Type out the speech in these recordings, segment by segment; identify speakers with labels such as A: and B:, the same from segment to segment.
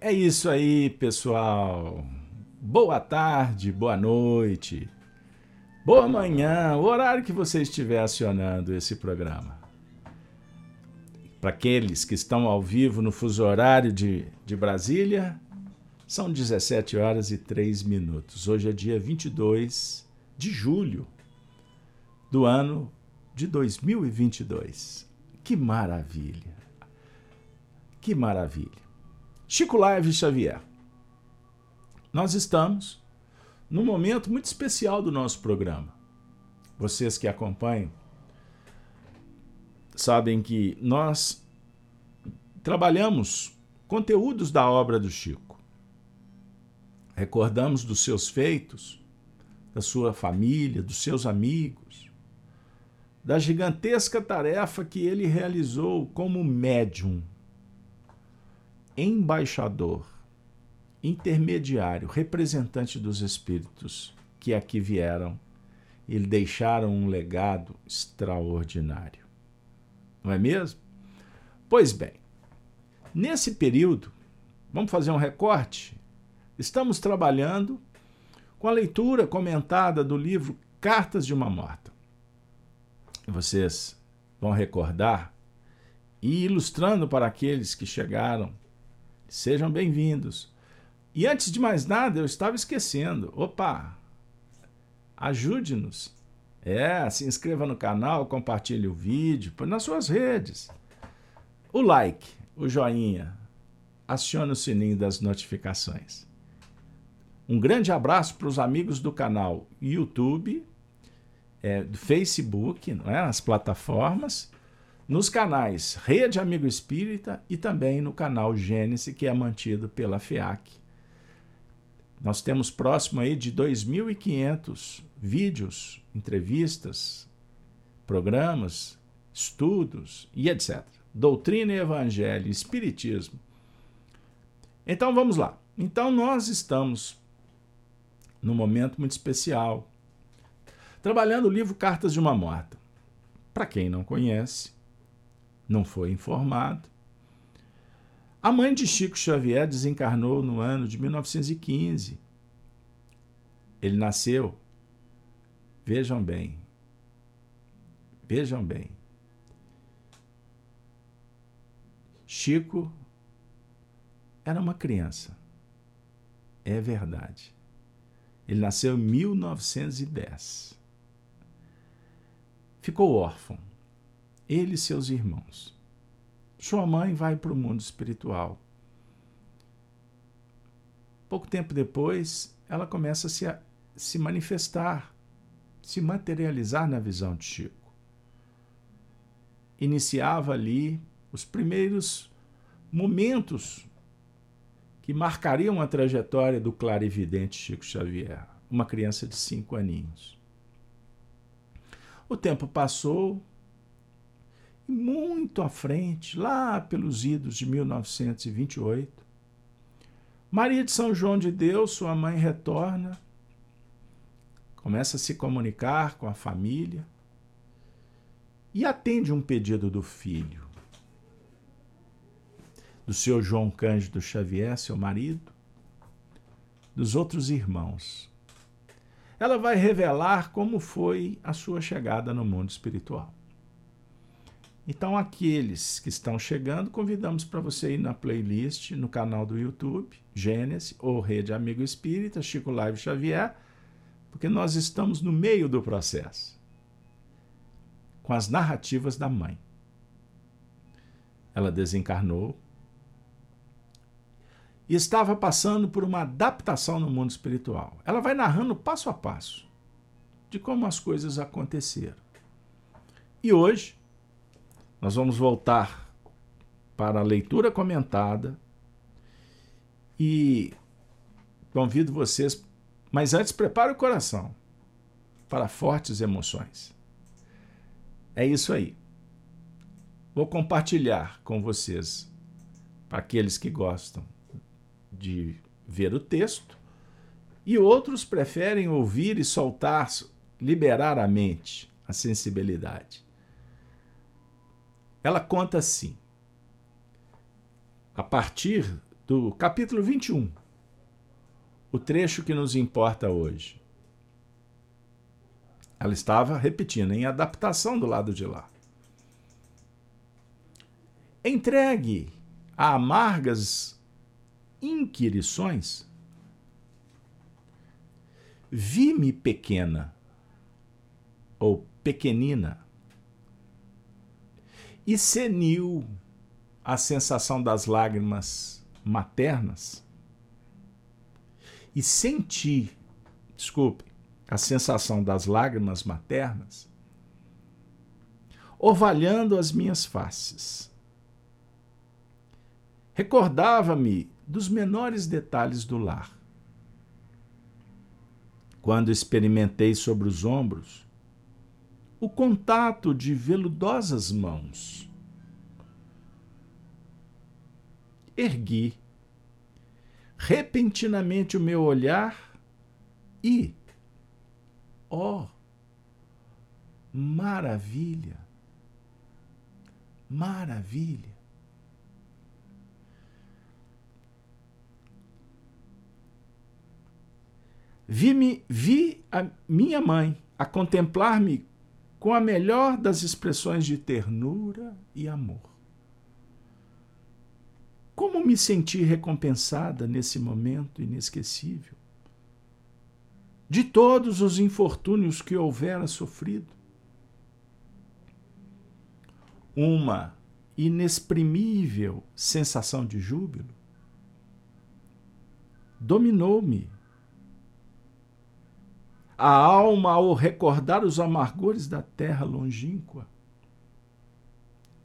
A: É isso aí, pessoal. Boa tarde, boa noite, boa manhã, o horário que você estiver acionando esse programa. Para aqueles que estão ao vivo no fuso horário de, de Brasília, são 17 horas e 3 minutos. Hoje é dia 22 de julho do ano de 2022. Que maravilha! Que maravilha! Chico Live Xavier. Nós estamos num momento muito especial do nosso programa. Vocês que acompanham sabem que nós trabalhamos conteúdos da obra do Chico. Recordamos dos seus feitos, da sua família, dos seus amigos, da gigantesca tarefa que ele realizou como médium, embaixador, intermediário, representante dos espíritos que aqui vieram e deixaram um legado extraordinário não é mesmo? Pois bem, nesse período, vamos fazer um recorte? Estamos trabalhando com a leitura comentada do livro Cartas de uma Morta. Vocês vão recordar e ilustrando para aqueles que chegaram, sejam bem-vindos. E antes de mais nada, eu estava esquecendo. Opa! Ajude-nos é, se inscreva no canal, compartilhe o vídeo, nas suas redes. O like, o joinha, acione o sininho das notificações. Um grande abraço para os amigos do canal YouTube, é, do Facebook, não é? nas plataformas, nos canais Rede Amigo Espírita e também no canal Gênesis, que é mantido pela FEAC. Nós temos próximo aí de 2.500 vídeos, entrevistas, programas, estudos e etc. Doutrina e Evangelho, Espiritismo. Então vamos lá. Então nós estamos num momento muito especial, trabalhando o livro Cartas de uma Morta. Para quem não conhece, não foi informado, a mãe de Chico Xavier desencarnou no ano de 1915. Ele nasceu Vejam bem. Vejam bem. Chico era uma criança. É verdade. Ele nasceu em 1910. Ficou órfão. Ele e seus irmãos. Sua mãe vai para o mundo espiritual. Pouco tempo depois, ela começa a se, a se manifestar se materializar na visão de Chico. Iniciava ali os primeiros momentos que marcariam a trajetória do clarividente Chico Xavier, uma criança de cinco aninhos. O tempo passou muito à frente, lá pelos idos de 1928, Maria de São João de Deus, sua mãe, retorna começa a se comunicar com a família e atende um pedido do filho, do seu João Cândido Xavier, seu marido, dos outros irmãos. Ela vai revelar como foi a sua chegada no mundo espiritual. Então, aqueles que estão chegando, convidamos para você ir na playlist no canal do YouTube, Gênesis ou Rede Amigo Espírita, Chico Live Xavier porque nós estamos no meio do processo com as narrativas da mãe. Ela desencarnou e estava passando por uma adaptação no mundo espiritual. Ela vai narrando passo a passo de como as coisas aconteceram. E hoje nós vamos voltar para a leitura comentada e convido vocês mas antes, prepare o coração para fortes emoções. É isso aí. Vou compartilhar com vocês, para aqueles que gostam de ver o texto, e outros preferem ouvir e soltar, liberar a mente, a sensibilidade. Ela conta assim: a partir do capítulo 21, o trecho que nos importa hoje. Ela estava repetindo, em adaptação do lado de lá. Entregue a amargas inquirições, vi-me pequena ou pequenina e senil a sensação das lágrimas maternas e senti, desculpe, a sensação das lágrimas maternas orvalhando as minhas faces. Recordava-me dos menores detalhes do lar. Quando experimentei sobre os ombros o contato de veludosas mãos. Ergui repentinamente o meu olhar e, ó, oh, maravilha, maravilha. Vi-me, vi a minha mãe a contemplar-me com a melhor das expressões de ternura e amor. Como me senti recompensada nesse momento inesquecível? De todos os infortúnios que houvera sofrido. Uma inexprimível sensação de júbilo dominou-me a alma ao recordar os amargores da terra longínqua.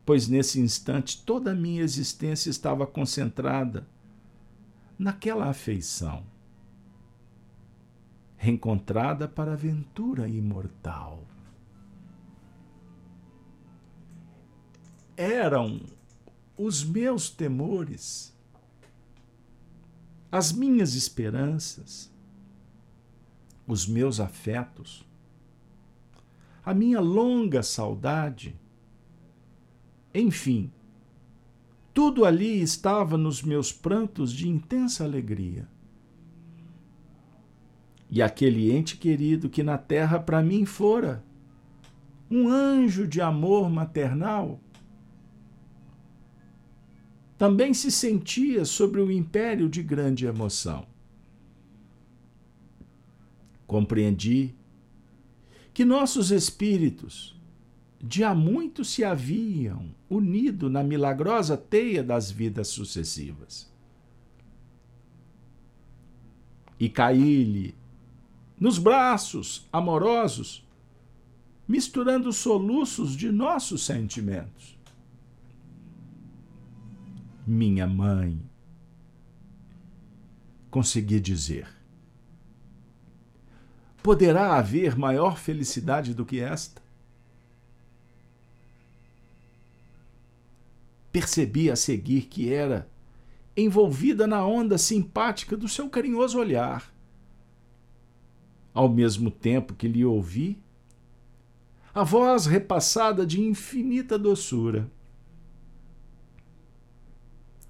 A: Pois nesse instante toda a minha existência estava concentrada naquela afeição, reencontrada para a aventura imortal. Eram os meus temores, as minhas esperanças, os meus afetos, a minha longa saudade. Enfim, tudo ali estava nos meus prantos de intensa alegria. E aquele ente querido que na terra para mim fora um anjo de amor maternal, também se sentia sobre o império de grande emoção compreendi que nossos espíritos de há muito se haviam unido na milagrosa teia das vidas sucessivas. E caí-lhe nos braços amorosos, misturando soluços de nossos sentimentos. Minha mãe, consegui dizer Poderá haver maior felicidade do que esta? Percebi a seguir que era envolvida na onda simpática do seu carinhoso olhar. Ao mesmo tempo que lhe ouvi, a voz repassada de infinita doçura.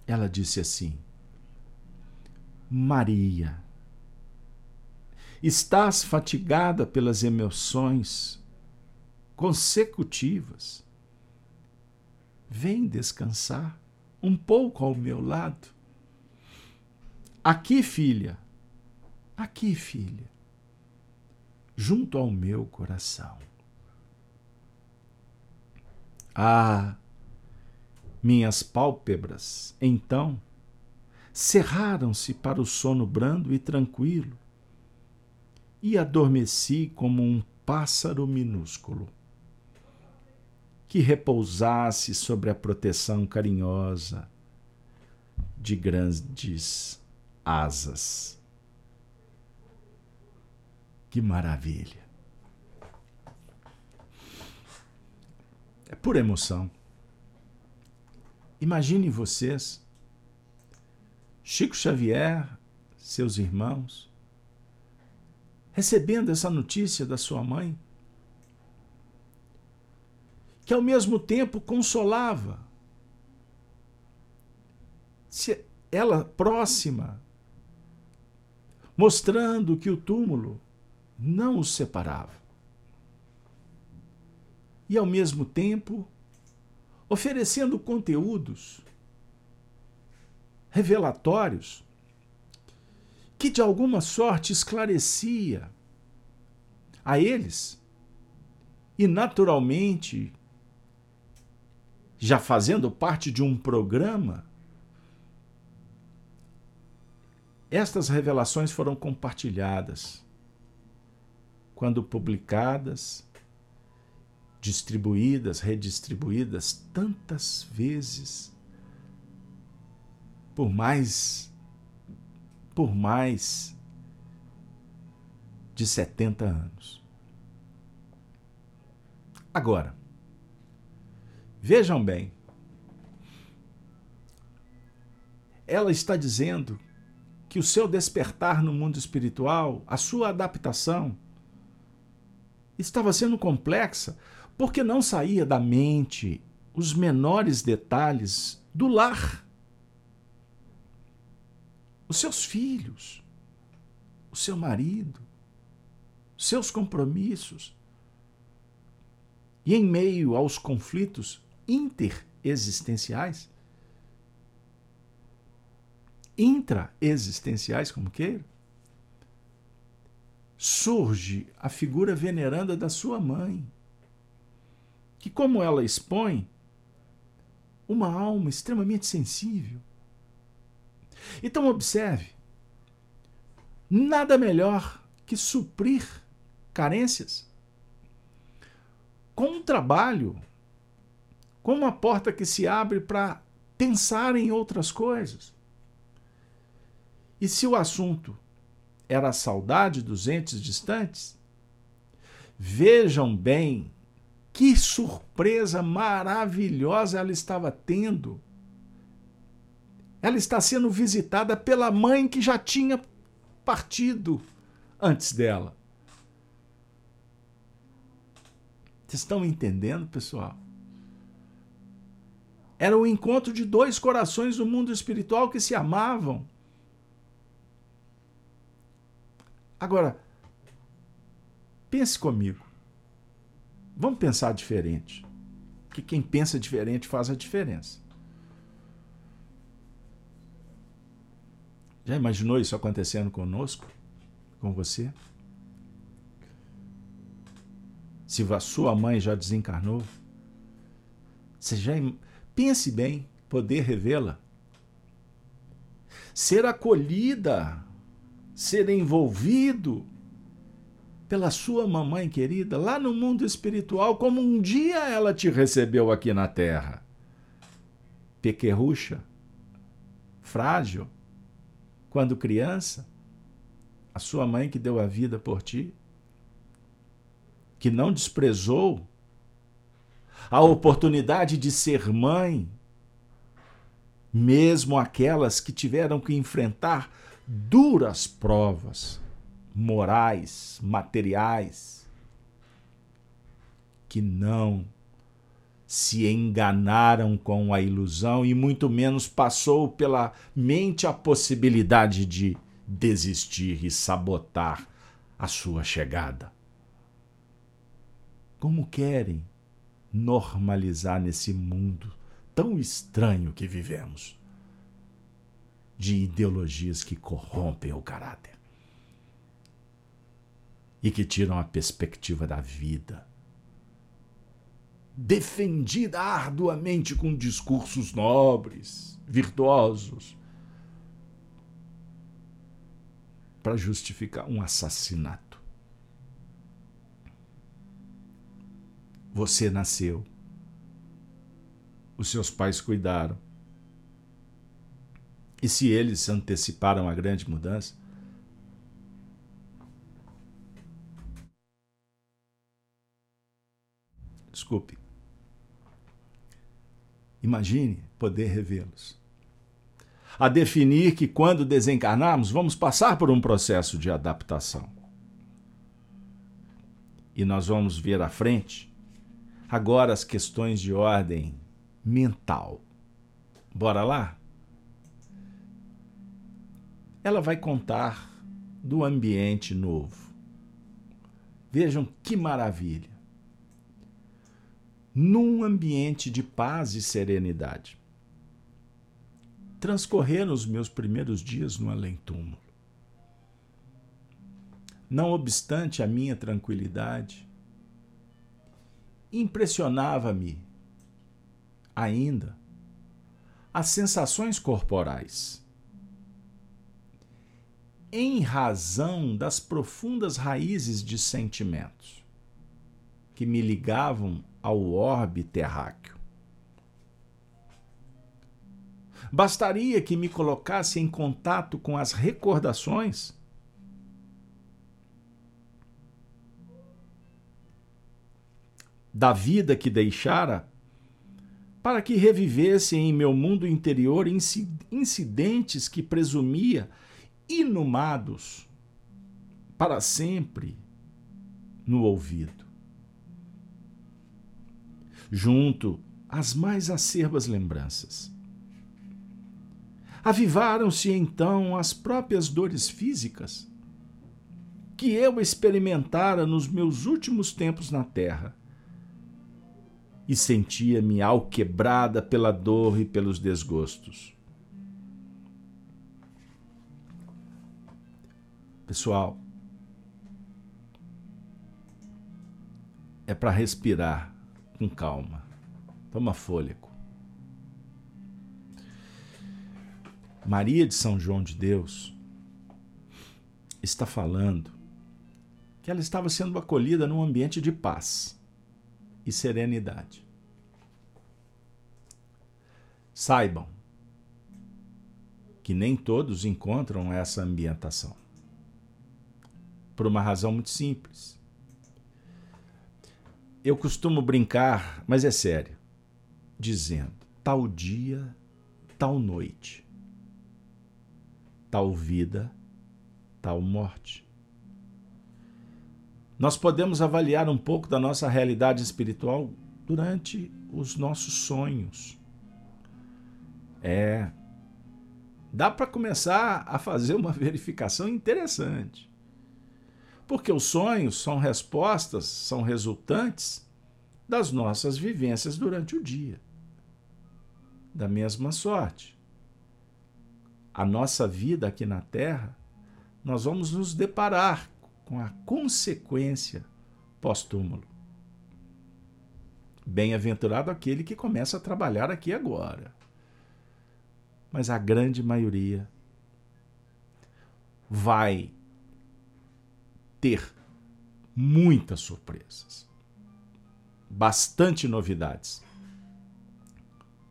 A: Ela disse assim: Maria Estás fatigada pelas emoções consecutivas. Vem descansar um pouco ao meu lado. Aqui, filha, aqui, filha, junto ao meu coração. Ah, minhas pálpebras, então, cerraram-se para o sono brando e tranquilo, e adormeci como um pássaro minúsculo que repousasse sobre a proteção carinhosa de grandes asas. Que maravilha! É pura emoção. Imagine vocês, Chico Xavier, seus irmãos, recebendo essa notícia da sua mãe, que ao mesmo tempo consolava. Se ela próxima, mostrando que o túmulo não os separava. E ao mesmo tempo, oferecendo conteúdos revelatórios que de alguma sorte esclarecia a eles e naturalmente já fazendo parte de um programa estas revelações foram compartilhadas. Quando publicadas distribuídas, redistribuídas tantas vezes por mais por mais de 70 anos. Agora, vejam bem, ela está dizendo que o seu despertar no mundo espiritual, a sua adaptação, estava sendo complexa porque não saía da mente os menores detalhes do lar os seus filhos, o seu marido, seus compromissos. E em meio aos conflitos interexistenciais, intraexistenciais, como queira, surge a figura veneranda da sua mãe, que, como ela expõe, uma alma extremamente sensível, então, observe: nada melhor que suprir carências com um trabalho, com uma porta que se abre para pensar em outras coisas. E se o assunto era a saudade dos entes distantes, vejam bem que surpresa maravilhosa ela estava tendo ela está sendo visitada pela mãe que já tinha partido antes dela. Vocês estão entendendo, pessoal? Era o encontro de dois corações do mundo espiritual que se amavam. Agora, pense comigo. Vamos pensar diferente. Porque quem pensa diferente faz a diferença. Já imaginou isso acontecendo conosco? Com você? Se a sua mãe já desencarnou, você já pense bem, poder revê-la. Ser acolhida, ser envolvido pela sua mamãe querida lá no mundo espiritual, como um dia ela te recebeu aqui na terra. Pequerrucha, frágil, quando criança, a sua mãe que deu a vida por ti, que não desprezou a oportunidade de ser mãe, mesmo aquelas que tiveram que enfrentar duras provas morais, materiais, que não se enganaram com a ilusão e muito menos passou pela mente a possibilidade de desistir e sabotar a sua chegada. Como querem normalizar nesse mundo tão estranho que vivemos de ideologias que corrompem o caráter e que tiram a perspectiva da vida defendida arduamente com discursos nobres, virtuosos, para justificar um assassinato. Você nasceu, os seus pais cuidaram. E se eles anteciparam a grande mudança, desculpe, Imagine poder revê-los. A definir que quando desencarnarmos, vamos passar por um processo de adaptação. E nós vamos ver à frente agora as questões de ordem mental. Bora lá? ela vai contar do ambiente novo. Vejam que maravilha! Num ambiente de paz e serenidade. Transcorreram os meus primeiros dias no além-túmulo. Não obstante a minha tranquilidade, impressionava-me ainda as sensações corporais. Em razão das profundas raízes de sentimentos que me ligavam ao orbe terráqueo. Bastaria que me colocasse em contato com as recordações da vida que deixara, para que revivesse em meu mundo interior incidentes que presumia inumados para sempre no ouvido. Junto às mais acerbas lembranças. Avivaram-se então as próprias dores físicas que eu experimentara nos meus últimos tempos na Terra e sentia-me alquebrada pela dor e pelos desgostos. Pessoal, é para respirar com calma. Toma fôlego. Maria de São João de Deus está falando que ela estava sendo acolhida num ambiente de paz e serenidade. Saibam que nem todos encontram essa ambientação. Por uma razão muito simples. Eu costumo brincar, mas é sério, dizendo: tal dia, tal noite, tal vida, tal morte nós podemos avaliar um pouco da nossa realidade espiritual durante os nossos sonhos. É. Dá para começar a fazer uma verificação interessante. Porque os sonhos são respostas, são resultantes das nossas vivências durante o dia. Da mesma sorte. A nossa vida aqui na Terra, nós vamos nos deparar com a consequência pós-túmulo. Bem-aventurado aquele que começa a trabalhar aqui agora. Mas a grande maioria vai ter muitas surpresas, bastante novidades.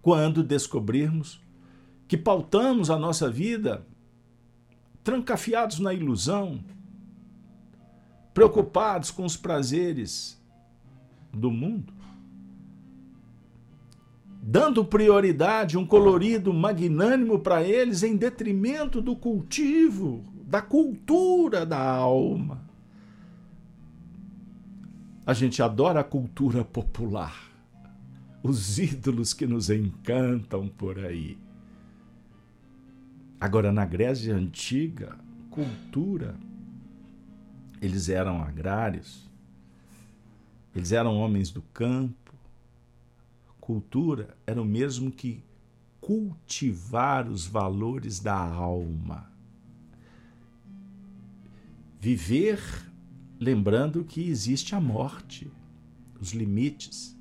A: Quando descobrirmos que pautamos a nossa vida trancafiados na ilusão, preocupados com os prazeres do mundo, dando prioridade, um colorido magnânimo para eles em detrimento do cultivo, da cultura da alma. A gente adora a cultura popular, os ídolos que nos encantam por aí. Agora, na Grécia Antiga, cultura eles eram agrários, eles eram homens do campo. Cultura era o mesmo que cultivar os valores da alma. Viver lembrando que existe a morte, os limites,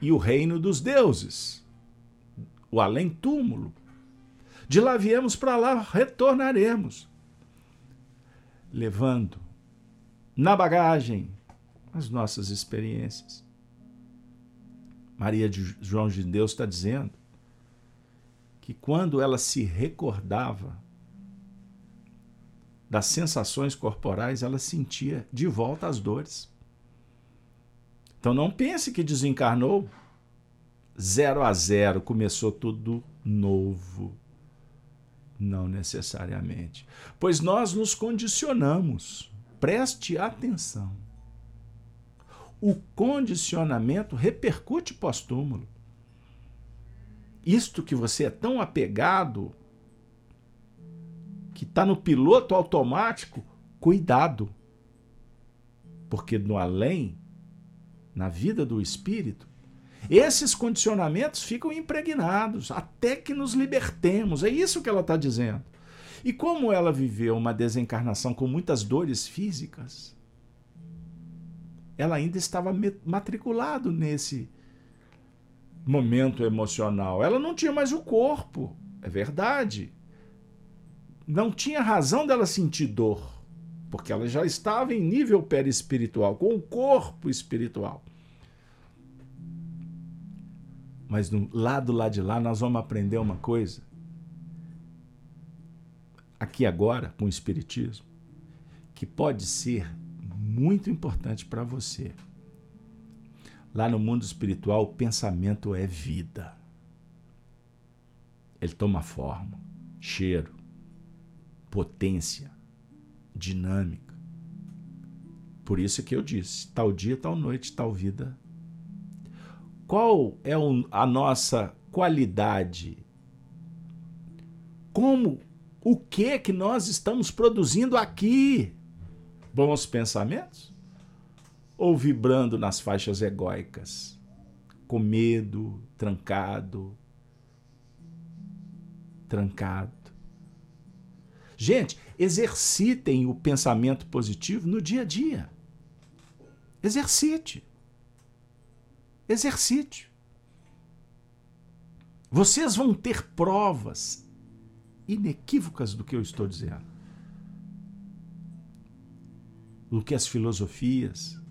A: e o reino dos deuses, o além-túmulo. De lá viemos, para lá retornaremos levando na bagagem as nossas experiências. Maria de João de Deus está dizendo que quando ela se recordava das sensações corporais, ela sentia de volta as dores. Então não pense que desencarnou zero a zero, começou tudo novo. Não necessariamente. Pois nós nos condicionamos. Preste atenção. O condicionamento repercute pós-túmulo. Isto que você é tão apegado que está no piloto automático, cuidado. Porque no além, na vida do espírito, esses condicionamentos ficam impregnados até que nos libertemos. É isso que ela está dizendo. E como ela viveu uma desencarnação com muitas dores físicas, ela ainda estava matriculado nesse momento emocional. Ela não tinha mais o corpo, é verdade. Não tinha razão dela sentir dor, porque ela já estava em nível perispiritual, com o corpo espiritual. Mas no lado lá de lá nós vamos aprender uma coisa. Aqui agora, com o Espiritismo, que pode ser muito importante para você. Lá no mundo espiritual, o pensamento é vida. Ele toma forma, cheiro, potência, dinâmica. Por isso que eu disse: tal dia, tal noite, tal vida qual é a nossa qualidade? Como o que que nós estamos produzindo aqui? Bons pensamentos? Ou vibrando nas faixas egóicas, com medo, trancado, trancado. Gente, exercitem o pensamento positivo no dia a dia. Exercite. Exercite. Vocês vão ter provas inequívocas do que eu estou dizendo. O que as filosofias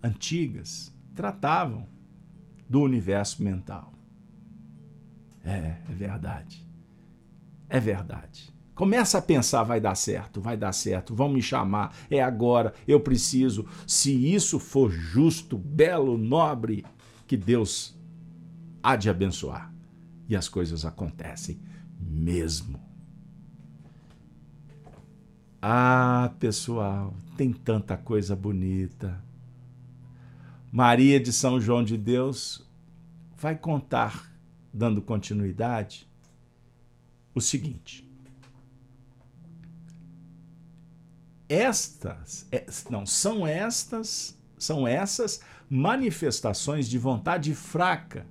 A: antigas tratavam do universo mental. É, é verdade. É verdade. Começa a pensar, vai dar certo, vai dar certo, vão me chamar, é agora, eu preciso. Se isso for justo, belo, nobre, que Deus há de abençoar. E as coisas acontecem mesmo. Ah, pessoal, tem tanta coisa bonita. Maria de São João de Deus vai contar, dando continuidade, o seguinte. Estas, é, não, são estas, são essas manifestações de vontade fraca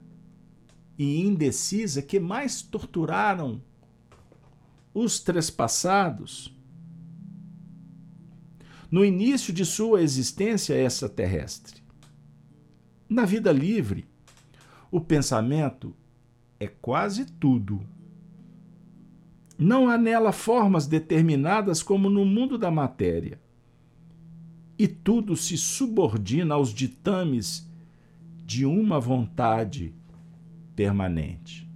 A: e indecisa que mais torturaram os trespassados no início de sua existência extraterrestre. Na vida livre, o pensamento é quase tudo não há nela formas determinadas como no mundo da matéria. E tudo se subordina aos ditames de uma vontade permanente.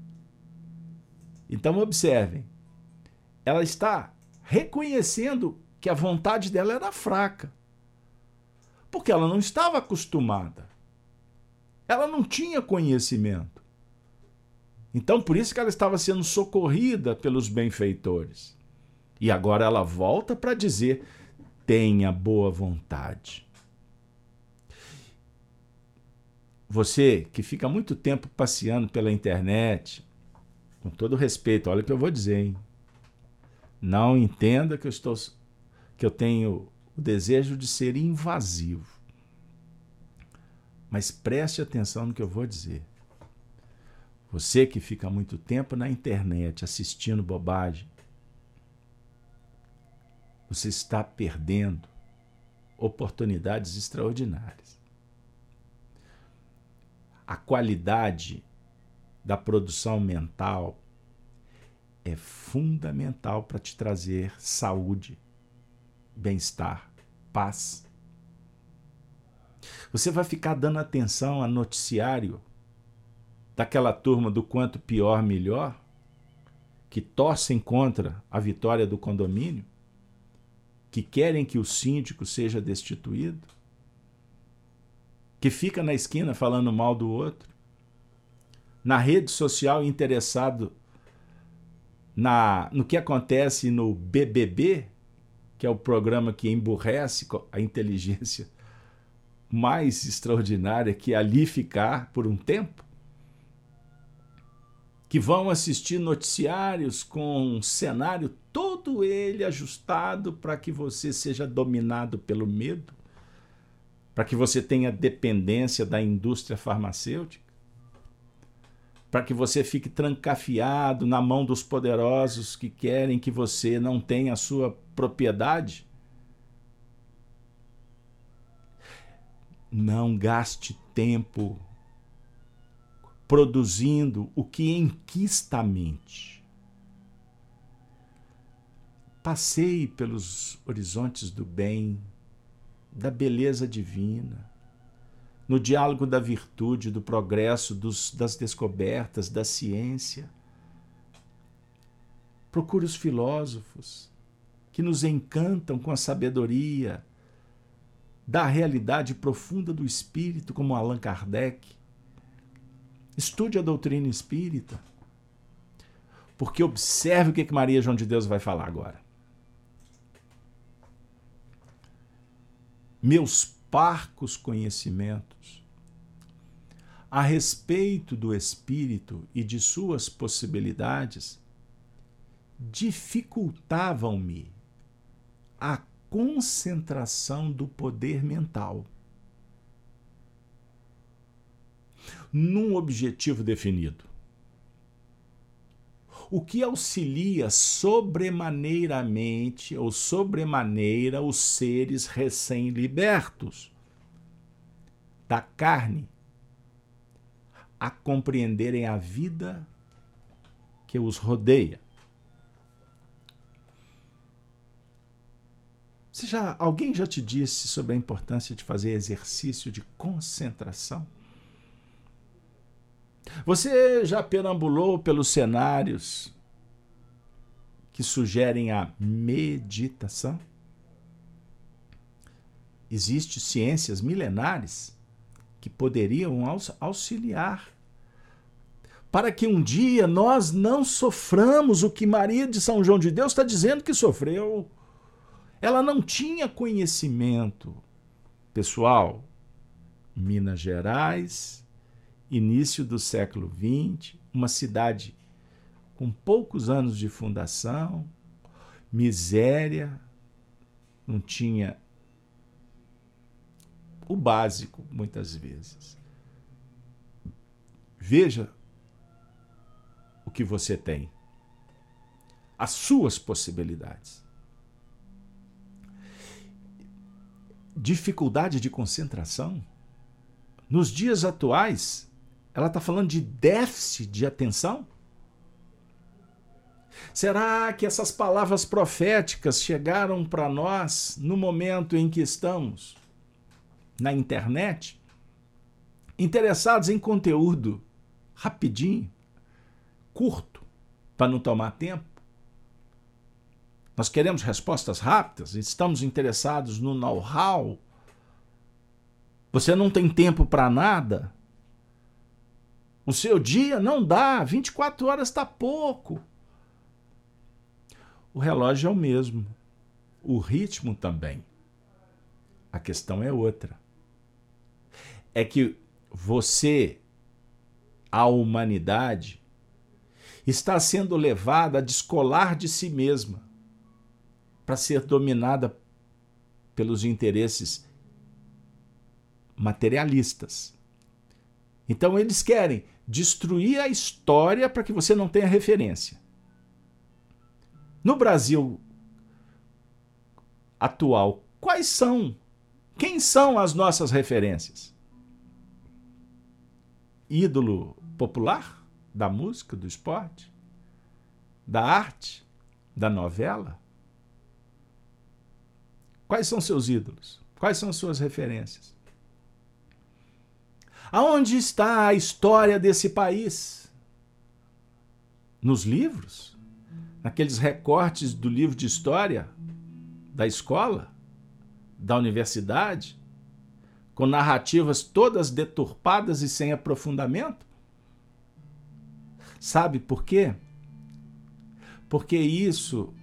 A: Então, observem, ela está reconhecendo que a vontade dela era fraca, porque ela não estava acostumada, ela não tinha conhecimento. Então, por isso que ela estava sendo socorrida pelos benfeitores. E agora ela volta para dizer: tenha boa vontade. Você que fica muito tempo passeando pela internet, com todo respeito, olha o que eu vou dizer, hein? Não entenda que eu estou que eu tenho o desejo de ser invasivo. Mas preste atenção no que eu vou dizer. Você que fica muito tempo na internet assistindo bobagem, você está perdendo oportunidades extraordinárias. A qualidade da produção mental é fundamental para te trazer saúde, bem-estar, paz. Você vai ficar dando atenção a noticiário daquela turma do quanto pior, melhor, que torcem contra a vitória do condomínio, que querem que o síndico seja destituído, que fica na esquina falando mal do outro, na rede social interessado na, no que acontece no BBB, que é o programa que emburrece a inteligência mais extraordinária que ali ficar por um tempo, que vão assistir noticiários com um cenário todo ele ajustado para que você seja dominado pelo medo, para que você tenha dependência da indústria farmacêutica, para que você fique trancafiado na mão dos poderosos que querem que você não tenha a sua propriedade? Não gaste tempo produzindo o que enquista a mente. Passeie pelos horizontes do bem, da beleza divina, no diálogo da virtude, do progresso, dos, das descobertas, da ciência. Procure os filósofos que nos encantam com a sabedoria da realidade profunda do espírito, como Allan Kardec Estude a doutrina espírita. Porque observe o que, que Maria João de Deus vai falar agora. Meus parcos conhecimentos a respeito do espírito e de suas possibilidades dificultavam-me a concentração do poder mental. Num objetivo definido. O que auxilia sobremaneiramente ou sobremaneira os seres recém-libertos da carne a compreenderem a vida que os rodeia. Você já, alguém já te disse sobre a importância de fazer exercício de concentração? Você já perambulou pelos cenários que sugerem a meditação? Existem ciências milenares que poderiam auxiliar para que um dia nós não soframos o que Maria de São João de Deus está dizendo que sofreu. Ela não tinha conhecimento pessoal. Minas Gerais, início do século XX, uma cidade com poucos anos de fundação, miséria, não tinha o básico muitas vezes. Veja o que você tem, as suas possibilidades. Dificuldade de concentração. Nos dias atuais, ela está falando de déficit de atenção? Será que essas palavras proféticas chegaram para nós no momento em que estamos na internet, interessados em conteúdo rapidinho, curto, para não tomar tempo? Nós queremos respostas rápidas, estamos interessados no know-how. Você não tem tempo para nada? O seu dia não dá, 24 horas está pouco. O relógio é o mesmo, o ritmo também. A questão é outra. É que você, a humanidade, está sendo levada a descolar de si mesma para ser dominada pelos interesses materialistas. Então eles querem destruir a história para que você não tenha referência. No Brasil atual, quais são? Quem são as nossas referências? Ídolo popular da música, do esporte, da arte, da novela? Quais são seus ídolos? Quais são suas referências? Aonde está a história desse país? Nos livros? Naqueles recortes do livro de história da escola? Da universidade? Com narrativas todas deturpadas e sem aprofundamento? Sabe por quê? Porque isso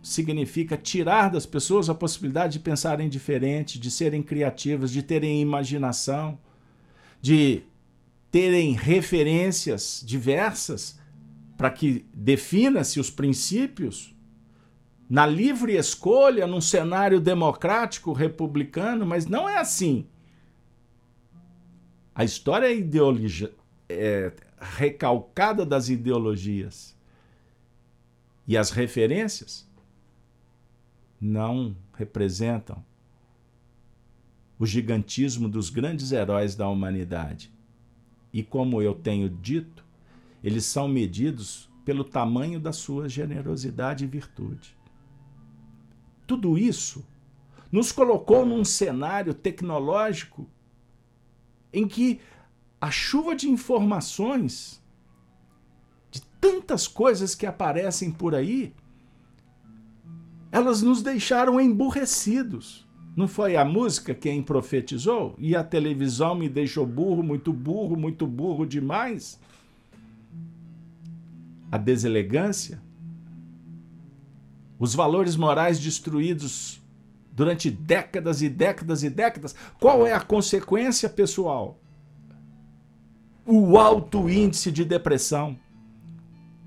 A: significa tirar das pessoas a possibilidade de pensarem diferente, de serem criativas, de terem imaginação de terem referências diversas para que defina-se os princípios na livre escolha, num cenário democrático, republicano, mas não é assim. A história é, é recalcada das ideologias. E as referências não representam o gigantismo dos grandes heróis da humanidade. E como eu tenho dito, eles são medidos pelo tamanho da sua generosidade e virtude. Tudo isso nos colocou num cenário tecnológico em que a chuva de informações, de tantas coisas que aparecem por aí, elas nos deixaram emburrecidos. Não foi a música quem profetizou? E a televisão me deixou burro, muito burro, muito burro demais? A deselegância? Os valores morais destruídos durante décadas e décadas e décadas? Qual é a consequência pessoal? O alto índice de depressão,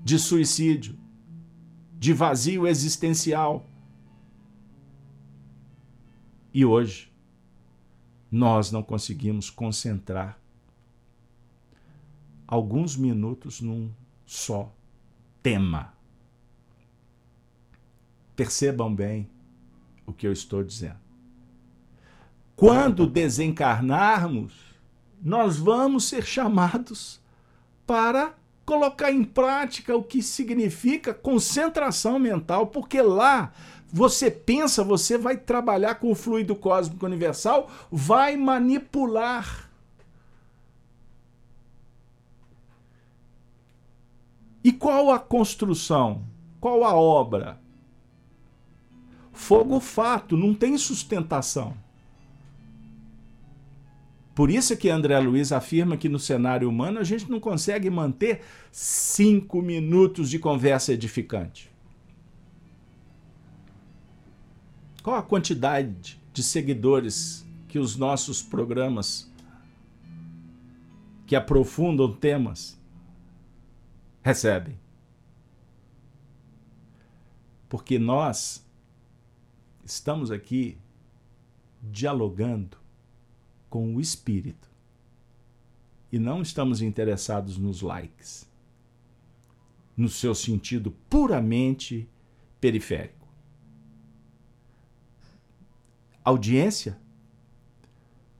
A: de suicídio, de vazio existencial e hoje, nós não conseguimos concentrar alguns minutos num só tema. Percebam bem o que eu estou dizendo. Quando desencarnarmos, nós vamos ser chamados para colocar em prática o que significa concentração mental, porque lá você pensa, você vai trabalhar com o fluido cósmico universal, vai manipular. E qual a construção? Qual a obra? Fogo fato, não tem sustentação. Por isso que André Luiz afirma que no cenário humano a gente não consegue manter cinco minutos de conversa edificante. Qual a quantidade de seguidores que os nossos programas que aprofundam temas recebem? Porque nós estamos aqui dialogando com o espírito e não estamos interessados nos likes, no seu sentido puramente periférico. Audiência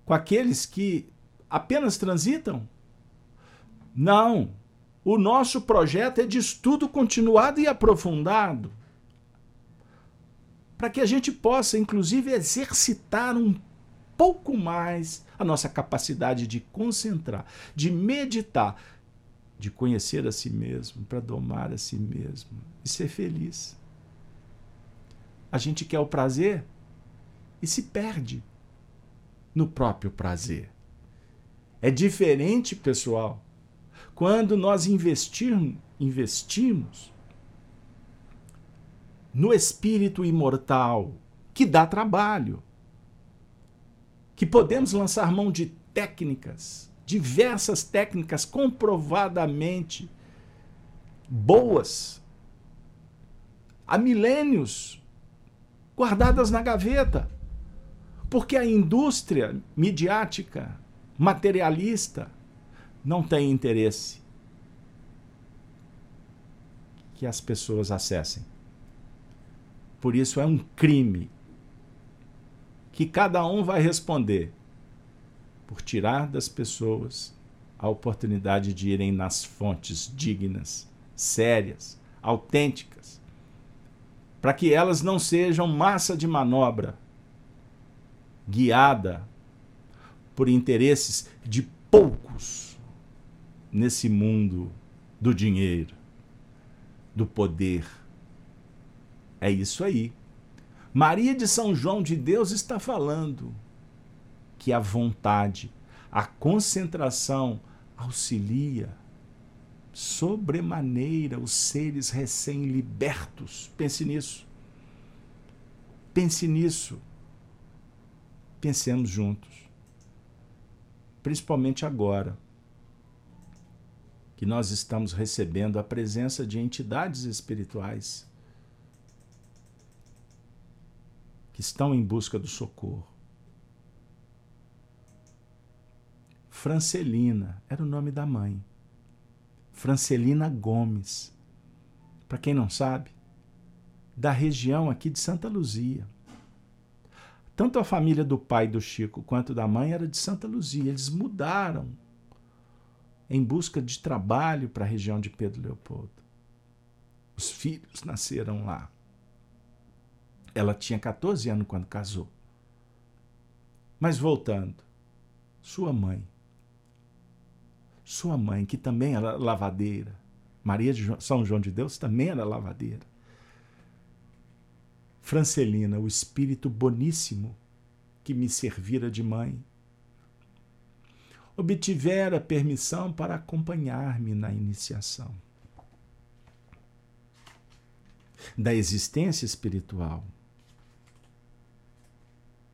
A: com aqueles que apenas transitam? Não. O nosso projeto é de estudo continuado e aprofundado. Para que a gente possa, inclusive, exercitar um pouco mais a nossa capacidade de concentrar, de meditar, de conhecer a si mesmo, para domar a si mesmo e ser feliz. A gente quer o prazer? E se perde no próprio prazer. É diferente, pessoal, quando nós investimos no espírito imortal, que dá trabalho, que podemos lançar mão de técnicas, diversas técnicas comprovadamente boas, há milênios guardadas na gaveta porque a indústria midiática, materialista, não tem interesse que as pessoas acessem. Por isso é um crime que cada um vai responder por tirar das pessoas a oportunidade de irem nas fontes dignas, sérias, autênticas, para que elas não sejam massa de manobra guiada por interesses de poucos nesse mundo do dinheiro, do poder. É isso aí. Maria de São João de Deus está falando que a vontade, a concentração auxilia sobremaneira os seres recém-libertos. Pense nisso. Pense nisso pensemos juntos. Principalmente agora, que nós estamos recebendo a presença de entidades espirituais que estão em busca do socorro. Francelina era o nome da mãe. Francelina Gomes. Para quem não sabe, da região aqui de Santa Luzia. Tanto a família do pai do Chico quanto da mãe era de Santa Luzia. Eles mudaram em busca de trabalho para a região de Pedro Leopoldo. Os filhos nasceram lá. Ela tinha 14 anos quando casou. Mas voltando, sua mãe sua mãe, que também era lavadeira, Maria de São João de Deus também era lavadeira. Francelina, o espírito boníssimo que me servira de mãe, obtivera permissão para acompanhar-me na iniciação da existência espiritual.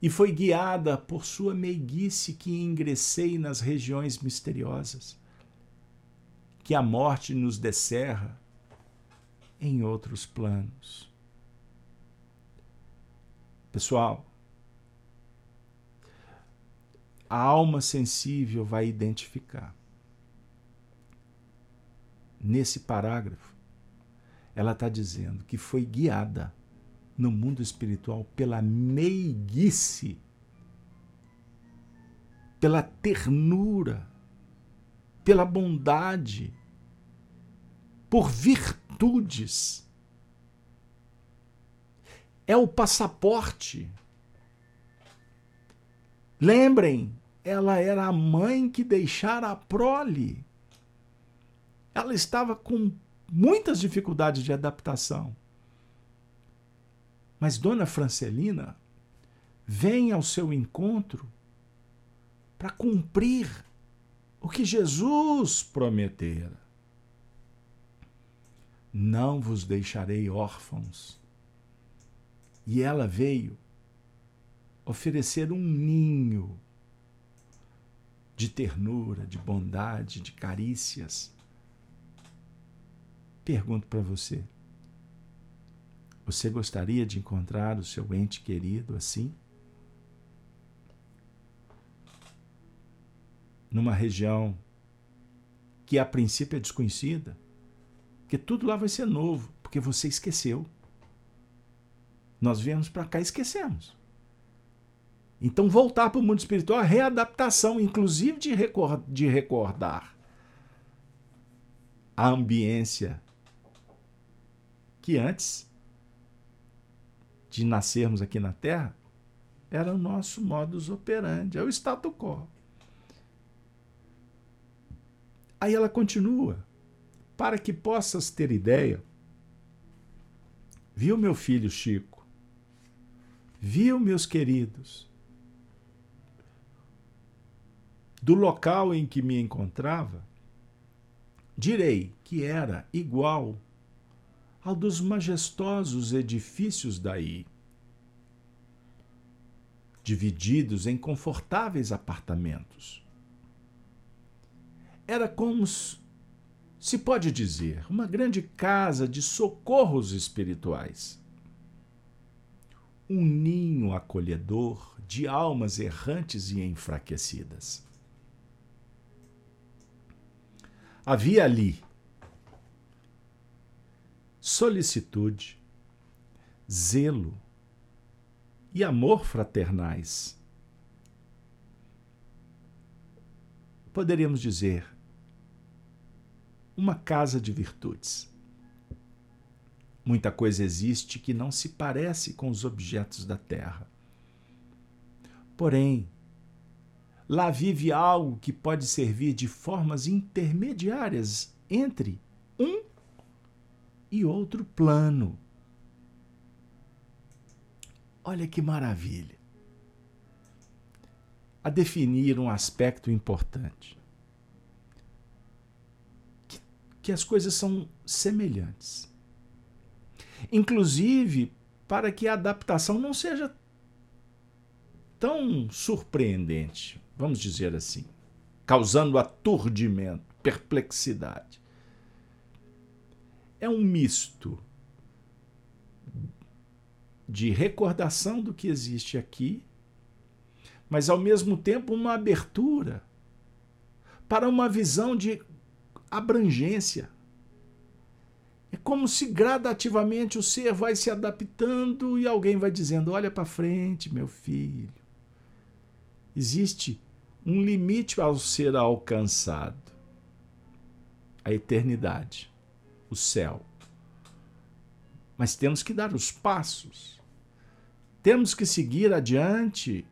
A: E foi guiada por sua meiguice que ingressei nas regiões misteriosas que a morte nos descerra em outros planos. Pessoal, a alma sensível vai identificar. Nesse parágrafo, ela está dizendo que foi guiada no mundo espiritual pela meiguice, pela ternura pela bondade, por virtudes. É o passaporte. Lembrem, ela era a mãe que deixara a prole. Ela estava com muitas dificuldades de adaptação. Mas Dona Francelina vem ao seu encontro para cumprir o que Jesus prometera. Não vos deixarei órfãos. E ela veio oferecer um ninho de ternura, de bondade, de carícias. Pergunto para você: você gostaria de encontrar o seu ente querido assim? numa região que a princípio é desconhecida, que tudo lá vai ser novo, porque você esqueceu. Nós viemos para cá e esquecemos. Então, voltar para o mundo espiritual é readaptação, inclusive de, record, de recordar a ambiência que antes de nascermos aqui na Terra era o nosso modus operandi, é o status quo. Aí ela continua. Para que possas ter ideia, viu meu filho Chico, viu meus queridos, do local em que me encontrava, direi que era igual ao dos majestosos edifícios daí, divididos em confortáveis apartamentos era como se pode dizer, uma grande casa de socorros espirituais. Um ninho acolhedor de almas errantes e enfraquecidas. Havia ali solicitude, zelo e amor fraternais. Poderíamos dizer uma casa de virtudes. Muita coisa existe que não se parece com os objetos da terra. Porém, lá vive algo que pode servir de formas intermediárias entre um e outro plano. Olha que maravilha! A definir um aspecto importante que as coisas são semelhantes. Inclusive, para que a adaptação não seja tão surpreendente, vamos dizer assim, causando aturdimento, perplexidade. É um misto de recordação do que existe aqui, mas ao mesmo tempo uma abertura para uma visão de abrangência. É como se gradativamente o ser vai se adaptando e alguém vai dizendo: Olha para frente, meu filho. Existe um limite ao ser alcançado a eternidade, o céu. Mas temos que dar os passos. Temos que seguir adiante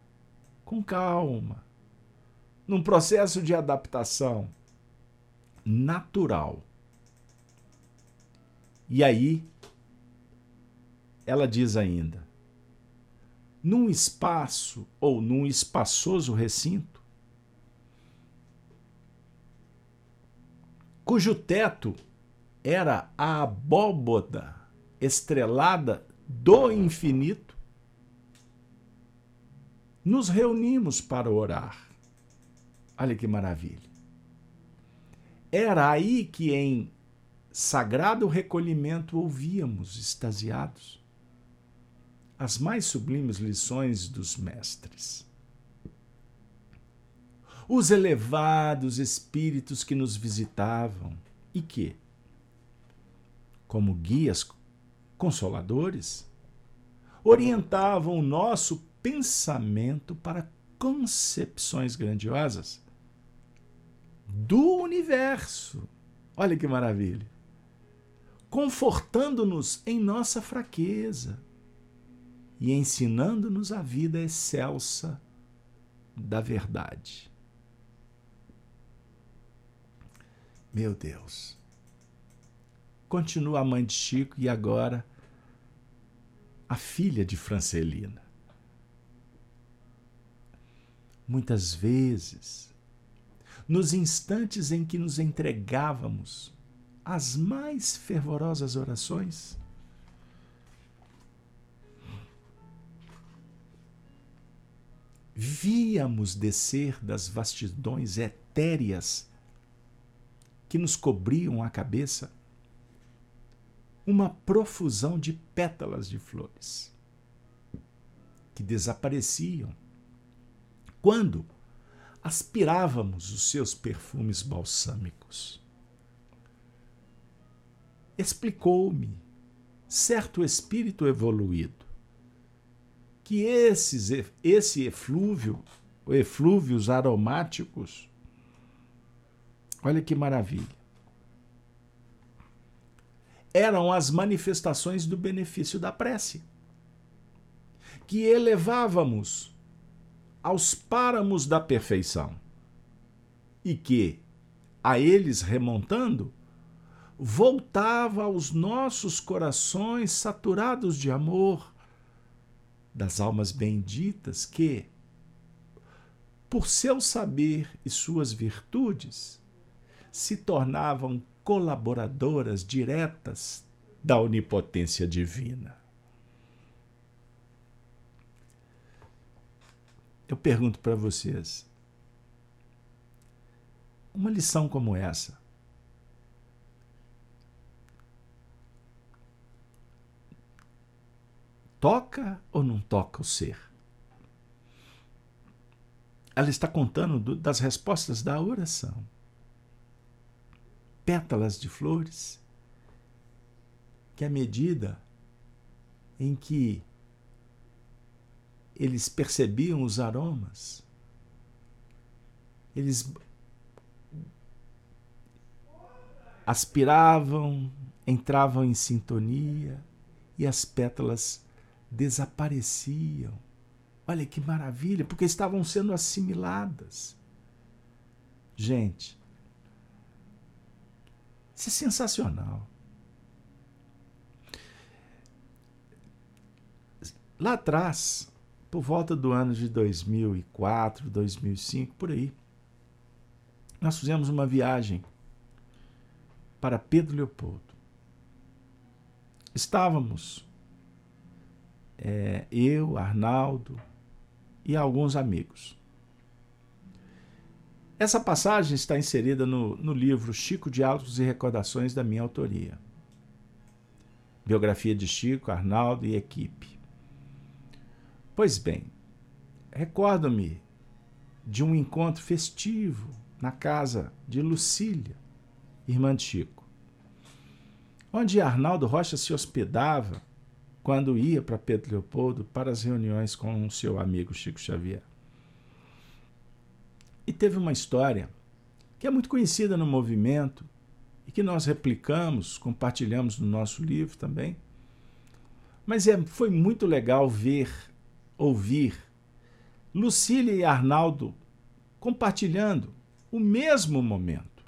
A: com calma, num processo de adaptação natural. E aí, ela diz ainda: num espaço ou num espaçoso recinto, cujo teto era a abóboda estrelada do infinito, nos reunimos para orar. Olha que maravilha. Era aí que em sagrado recolhimento ouvíamos, extasiados, as mais sublimes lições dos mestres. Os elevados espíritos que nos visitavam e que, como guias consoladores, orientavam o nosso pensamento para concepções grandiosas do universo. Olha que maravilha! Confortando-nos em nossa fraqueza e ensinando-nos a vida excelsa da verdade. Meu Deus. Continua a mãe de Chico e agora a filha de Francelina. Muitas vezes, nos instantes em que nos entregávamos às mais fervorosas orações, víamos descer das vastidões etéreas que nos cobriam a cabeça uma profusão de pétalas de flores que desapareciam quando aspirávamos os seus perfumes balsâmicos. Explicou-me certo espírito evoluído que esses, esse eflúvio, eflúvios aromáticos, olha que maravilha, eram as manifestações do benefício da prece, que elevávamos aos páramos da perfeição e que, a eles remontando, voltava aos nossos corações saturados de amor das almas benditas que, por seu saber e suas virtudes, se tornavam colaboradoras diretas da onipotência divina. Eu pergunto para vocês: uma lição como essa toca ou não toca o ser? Ela está contando do, das respostas da oração pétalas de flores, que à medida em que eles percebiam os aromas, eles aspiravam, entravam em sintonia e as pétalas desapareciam. Olha que maravilha, porque estavam sendo assimiladas. Gente, isso é sensacional. Lá atrás, por volta do ano de 2004, 2005, por aí, nós fizemos uma viagem para Pedro Leopoldo. Estávamos, é, eu, Arnaldo e alguns amigos. Essa passagem está inserida no, no livro Chico Diálogos e Recordações da minha autoria. Biografia de Chico, Arnaldo e equipe. Pois bem, recordo-me de um encontro festivo na casa de Lucília, irmã de Chico, onde Arnaldo Rocha se hospedava quando ia para Pedro Leopoldo para as reuniões com o seu amigo Chico Xavier. E teve uma história que é muito conhecida no movimento e que nós replicamos, compartilhamos no nosso livro também. Mas é, foi muito legal ver, ouvir Lucília e Arnaldo compartilhando o mesmo momento.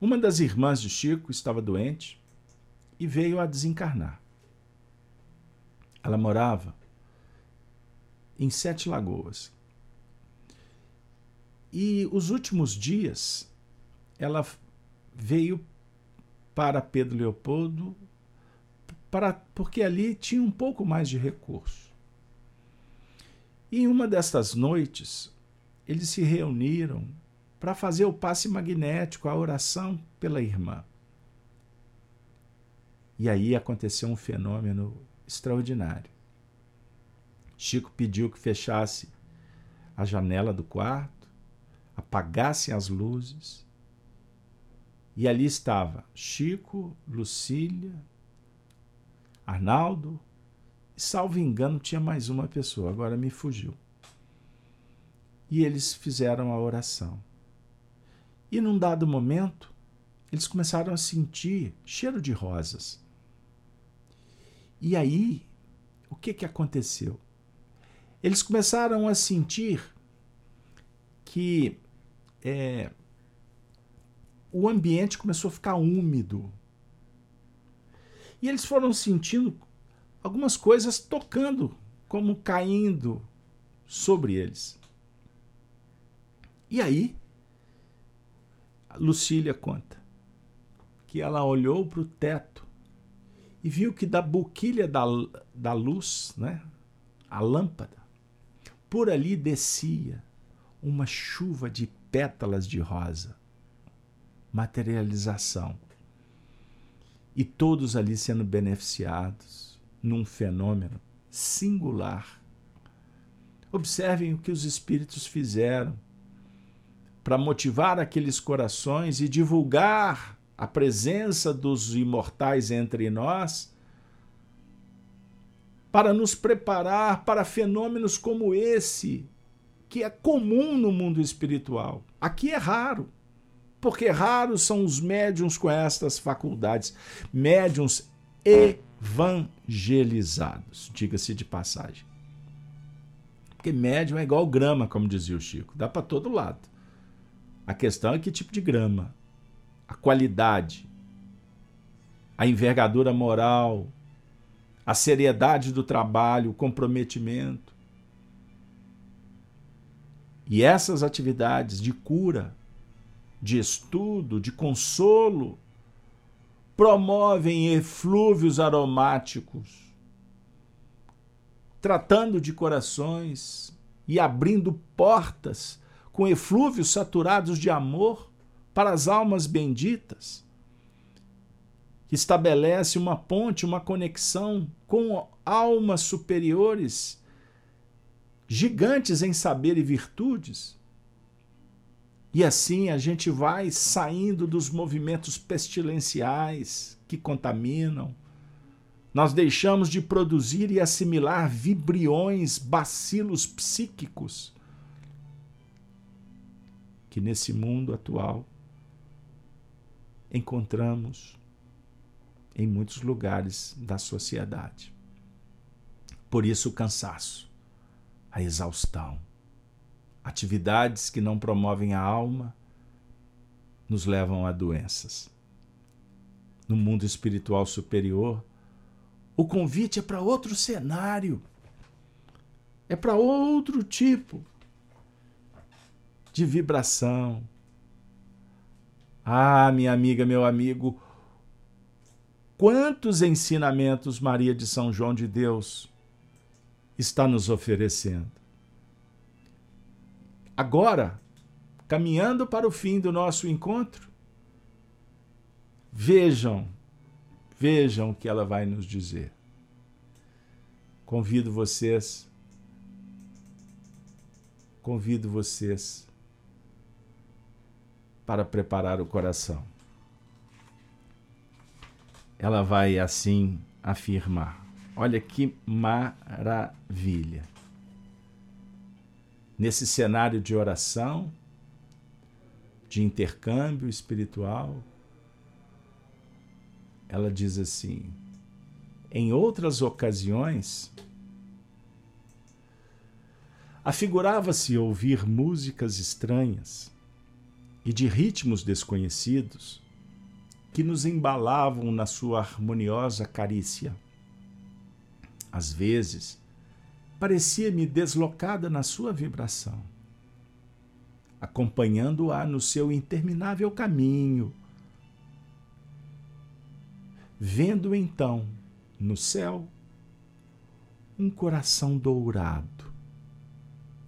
A: Uma das irmãs de Chico estava doente e veio a desencarnar. Ela morava em Sete Lagoas. E os últimos dias ela veio para Pedro Leopoldo para, porque ali tinha um pouco mais de recurso. E em uma destas noites, eles se reuniram para fazer o passe magnético, a oração pela irmã. E aí aconteceu um fenômeno extraordinário. Chico pediu que fechasse a janela do quarto, apagassem as luzes. E ali estava Chico, Lucília, Arnaldo, e salvo engano tinha mais uma pessoa, agora me fugiu. E eles fizeram a oração. E num dado momento, eles começaram a sentir cheiro de rosas. E aí, o que, que aconteceu? Eles começaram a sentir que é, o ambiente começou a ficar úmido. E eles foram sentindo algumas coisas tocando, como caindo sobre eles. E aí, Lucília conta que ela olhou para o teto e viu que da boquilha da, da luz, né, a lâmpada, por ali descia uma chuva de pétalas de rosa. Materialização. E todos ali sendo beneficiados num fenômeno singular. Observem o que os espíritos fizeram para motivar aqueles corações e divulgar a presença dos imortais entre nós, para nos preparar para fenômenos como esse, que é comum no mundo espiritual. Aqui é raro, porque raros são os médiums com estas faculdades, médiums evangelizados, diga-se de passagem. Porque médium é igual grama, como dizia o Chico, dá para todo lado. A questão é que tipo de grama a qualidade, a envergadura moral, a seriedade do trabalho, o comprometimento. E essas atividades de cura, de estudo, de consolo, promovem eflúvios aromáticos, tratando de corações e abrindo portas com eflúvios saturados de amor para as almas benditas, que estabelece uma ponte, uma conexão com almas superiores, gigantes em saber e virtudes. E assim a gente vai saindo dos movimentos pestilenciais que contaminam. Nós deixamos de produzir e assimilar vibriões, bacilos psíquicos que nesse mundo atual encontramos em muitos lugares da sociedade. Por isso, o cansaço, a exaustão, atividades que não promovem a alma nos levam a doenças. No mundo espiritual superior, o convite é para outro cenário, é para outro tipo de vibração, ah, minha amiga, meu amigo, quantos ensinamentos Maria de São João de Deus está nos oferecendo. Agora, caminhando para o fim do nosso encontro, vejam, vejam o que ela vai nos dizer. convido vocês, convido vocês para preparar o coração. Ela vai assim afirmar: Olha que maravilha. Nesse cenário de oração, de intercâmbio espiritual, ela diz assim: em outras ocasiões, afigurava-se ouvir músicas estranhas e de ritmos desconhecidos que nos embalavam na sua harmoniosa carícia. Às vezes, parecia-me deslocada na sua vibração, acompanhando-a no seu interminável caminho. Vendo então no céu um coração dourado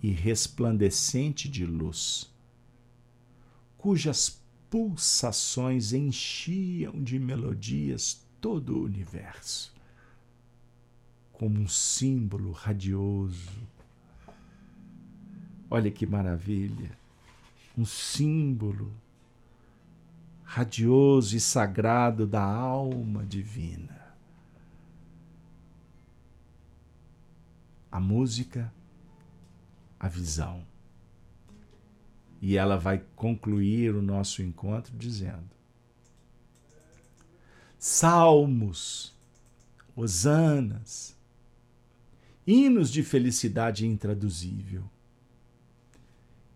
A: e resplandecente de luz, cujas pulsações enchiam de melodias todo o universo como um símbolo radioso. Olha que maravilha! Um símbolo radioso e sagrado da alma divina. A música, a visão. E ela vai concluir o nosso encontro dizendo: Salmos, hosanas, hinos de felicidade intraduzível.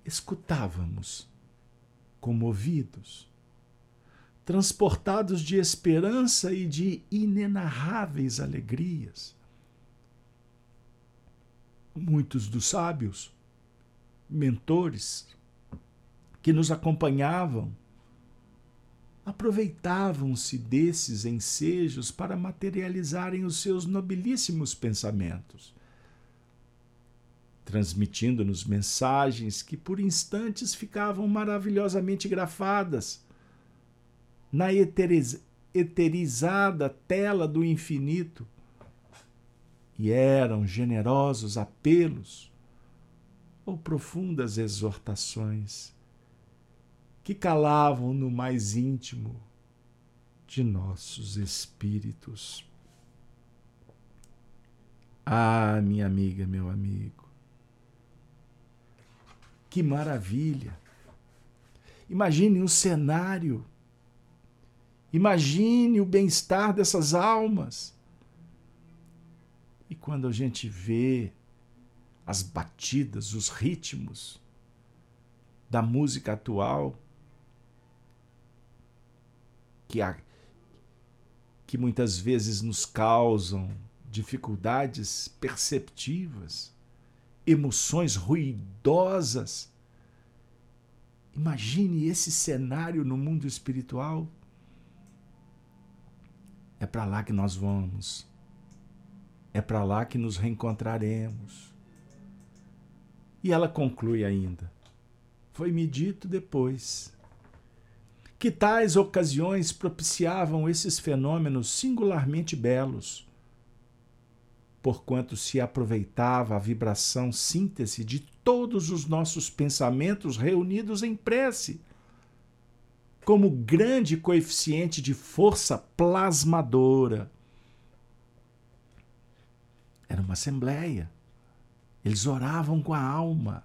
A: Escutávamos, comovidos, transportados de esperança e de inenarráveis alegrias. Muitos dos sábios, mentores, que nos acompanhavam, aproveitavam-se desses ensejos para materializarem os seus nobilíssimos pensamentos transmitindo-nos mensagens que por instantes ficavam maravilhosamente grafadas na eteriz eterizada tela do infinito e eram generosos apelos ou profundas exortações que calavam no mais íntimo de nossos espíritos. Ah, minha amiga, meu amigo, que maravilha! Imagine um cenário. Imagine o bem-estar dessas almas. E quando a gente vê as batidas, os ritmos da música atual, que, há, que muitas vezes nos causam dificuldades perceptivas, emoções ruidosas. Imagine esse cenário no mundo espiritual. É para lá que nós vamos. É para lá que nos reencontraremos. E ela conclui ainda: Foi-me dito depois que tais ocasiões propiciavam esses fenômenos singularmente belos porquanto se aproveitava a vibração síntese de todos os nossos pensamentos reunidos em prece, como grande coeficiente de força plasmadora. Era uma assembleia. Eles oravam com a alma,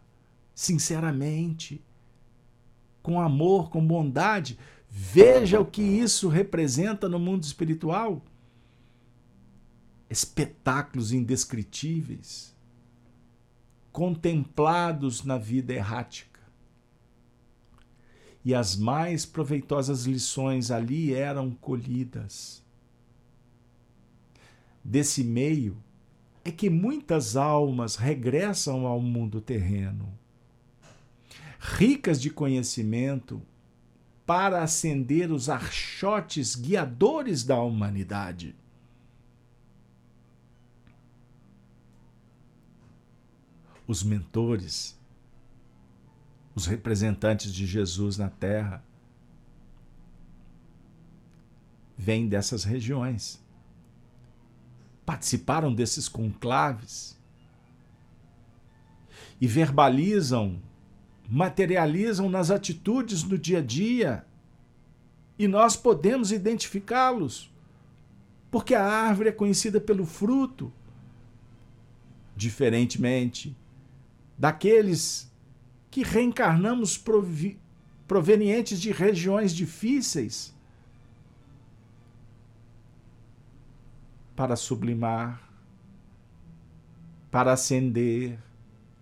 A: sinceramente, com amor, com bondade. Veja o que isso representa no mundo espiritual espetáculos indescritíveis, contemplados na vida errática. E as mais proveitosas lições ali eram colhidas. Desse meio é que muitas almas regressam ao mundo terreno, ricas de conhecimento, para acender os archotes guiadores da humanidade. os mentores, os representantes de Jesus na terra, vêm dessas regiões. participaram desses conclaves e verbalizam, materializam nas atitudes do dia a dia e nós podemos identificá-los, porque a árvore é conhecida pelo fruto. Diferentemente daqueles que reencarnamos provenientes de regiões difíceis para sublimar, para acender,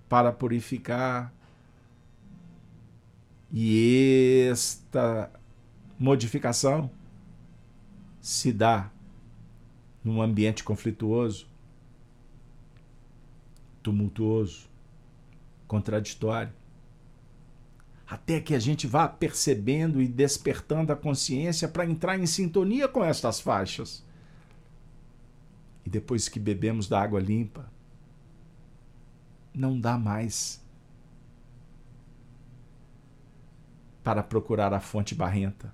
A: para purificar. E esta modificação se dá num ambiente conflituoso, tumultuoso, contraditório. Até que a gente vá percebendo e despertando a consciência para entrar em sintonia com estas faixas. E depois que bebemos da água limpa, não dá mais para procurar a fonte barrenta.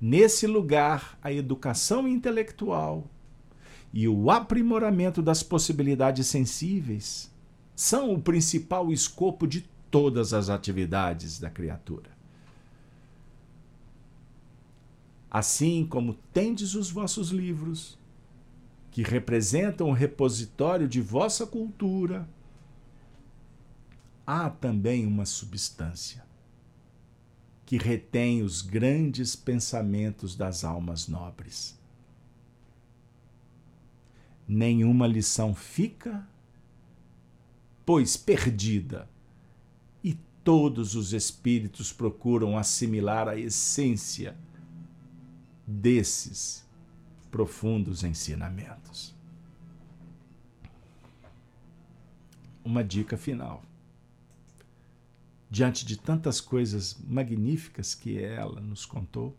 A: Nesse lugar, a educação intelectual e o aprimoramento das possibilidades sensíveis são o principal escopo de todas as atividades da criatura. Assim como tendes os vossos livros, que representam o repositório de vossa cultura, há também uma substância que retém os grandes pensamentos das almas nobres. Nenhuma lição fica, pois perdida, e todos os espíritos procuram assimilar a essência desses profundos ensinamentos. Uma dica final diante de tantas coisas magníficas que ela nos contou,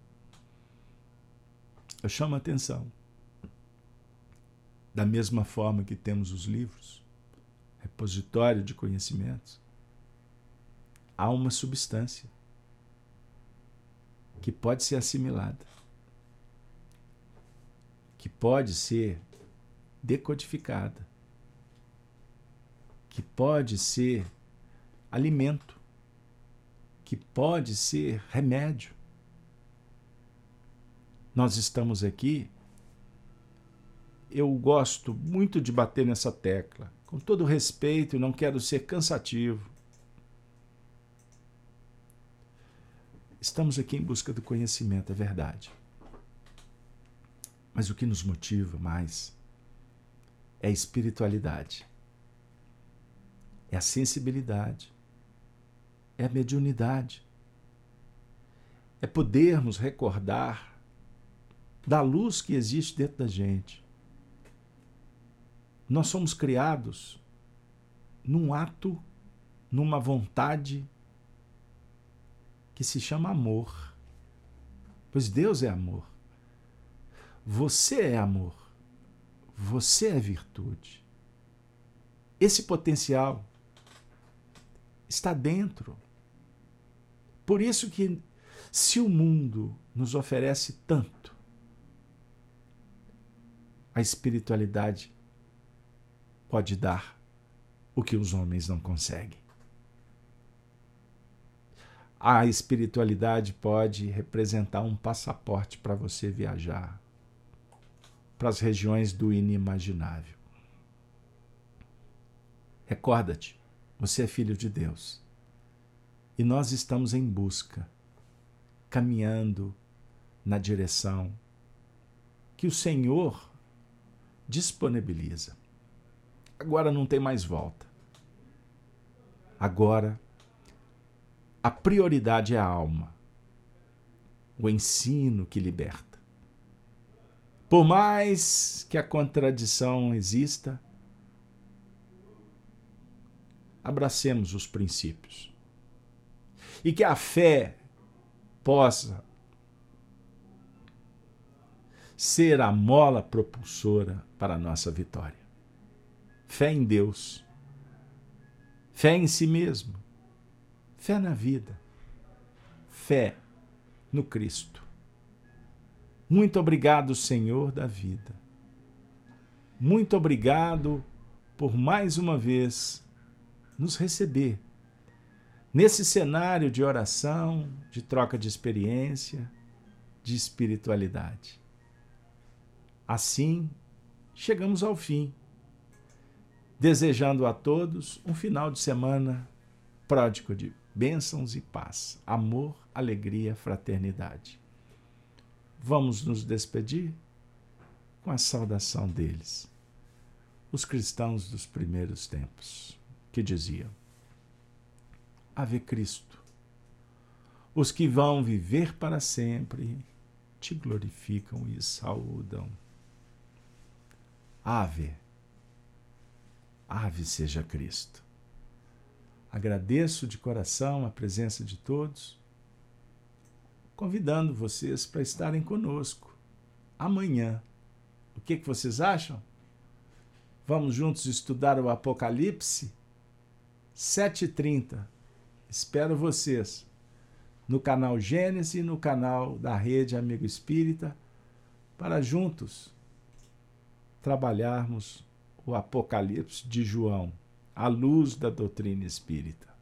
A: eu chamo a atenção. Da mesma forma que temos os livros, repositório de conhecimentos, há uma substância que pode ser assimilada, que pode ser decodificada, que pode ser alimento que pode ser remédio. Nós estamos aqui. Eu gosto muito de bater nessa tecla, com todo respeito, não quero ser cansativo. Estamos aqui em busca do conhecimento, é verdade. Mas o que nos motiva mais é a espiritualidade, é a sensibilidade, é a mediunidade. É podermos recordar da luz que existe dentro da gente. Nós somos criados num ato, numa vontade que se chama amor. Pois Deus é amor. Você é amor. Você é virtude. Esse potencial está dentro. Por isso que se o mundo nos oferece tanto, a espiritualidade pode dar o que os homens não conseguem. A espiritualidade pode representar um passaporte para você viajar para as regiões do inimaginável. Recorda-te, você é filho de Deus. E nós estamos em busca, caminhando na direção que o Senhor disponibiliza. Agora não tem mais volta. Agora a prioridade é a alma, o ensino que liberta. Por mais que a contradição exista, abracemos os princípios e que a fé possa ser a mola propulsora para a nossa vitória. Fé em Deus, fé em si mesmo, fé na vida, fé no Cristo. Muito obrigado, Senhor da vida. Muito obrigado por mais uma vez nos receber nesse cenário de oração, de troca de experiência, de espiritualidade. Assim, chegamos ao fim, desejando a todos um final de semana pródigo de bênçãos e paz, amor, alegria, fraternidade. Vamos nos despedir com a saudação deles, os cristãos dos primeiros tempos, que diziam: Ave Cristo, os que vão viver para sempre te glorificam e saúdam. Ave, ave seja Cristo. Agradeço de coração a presença de todos, convidando vocês para estarem conosco amanhã. O que, que vocês acham? Vamos juntos estudar o Apocalipse? 7h30. Espero vocês no canal Gênesis e no canal da Rede Amigo Espírita para juntos trabalharmos o Apocalipse de João, à luz da doutrina espírita.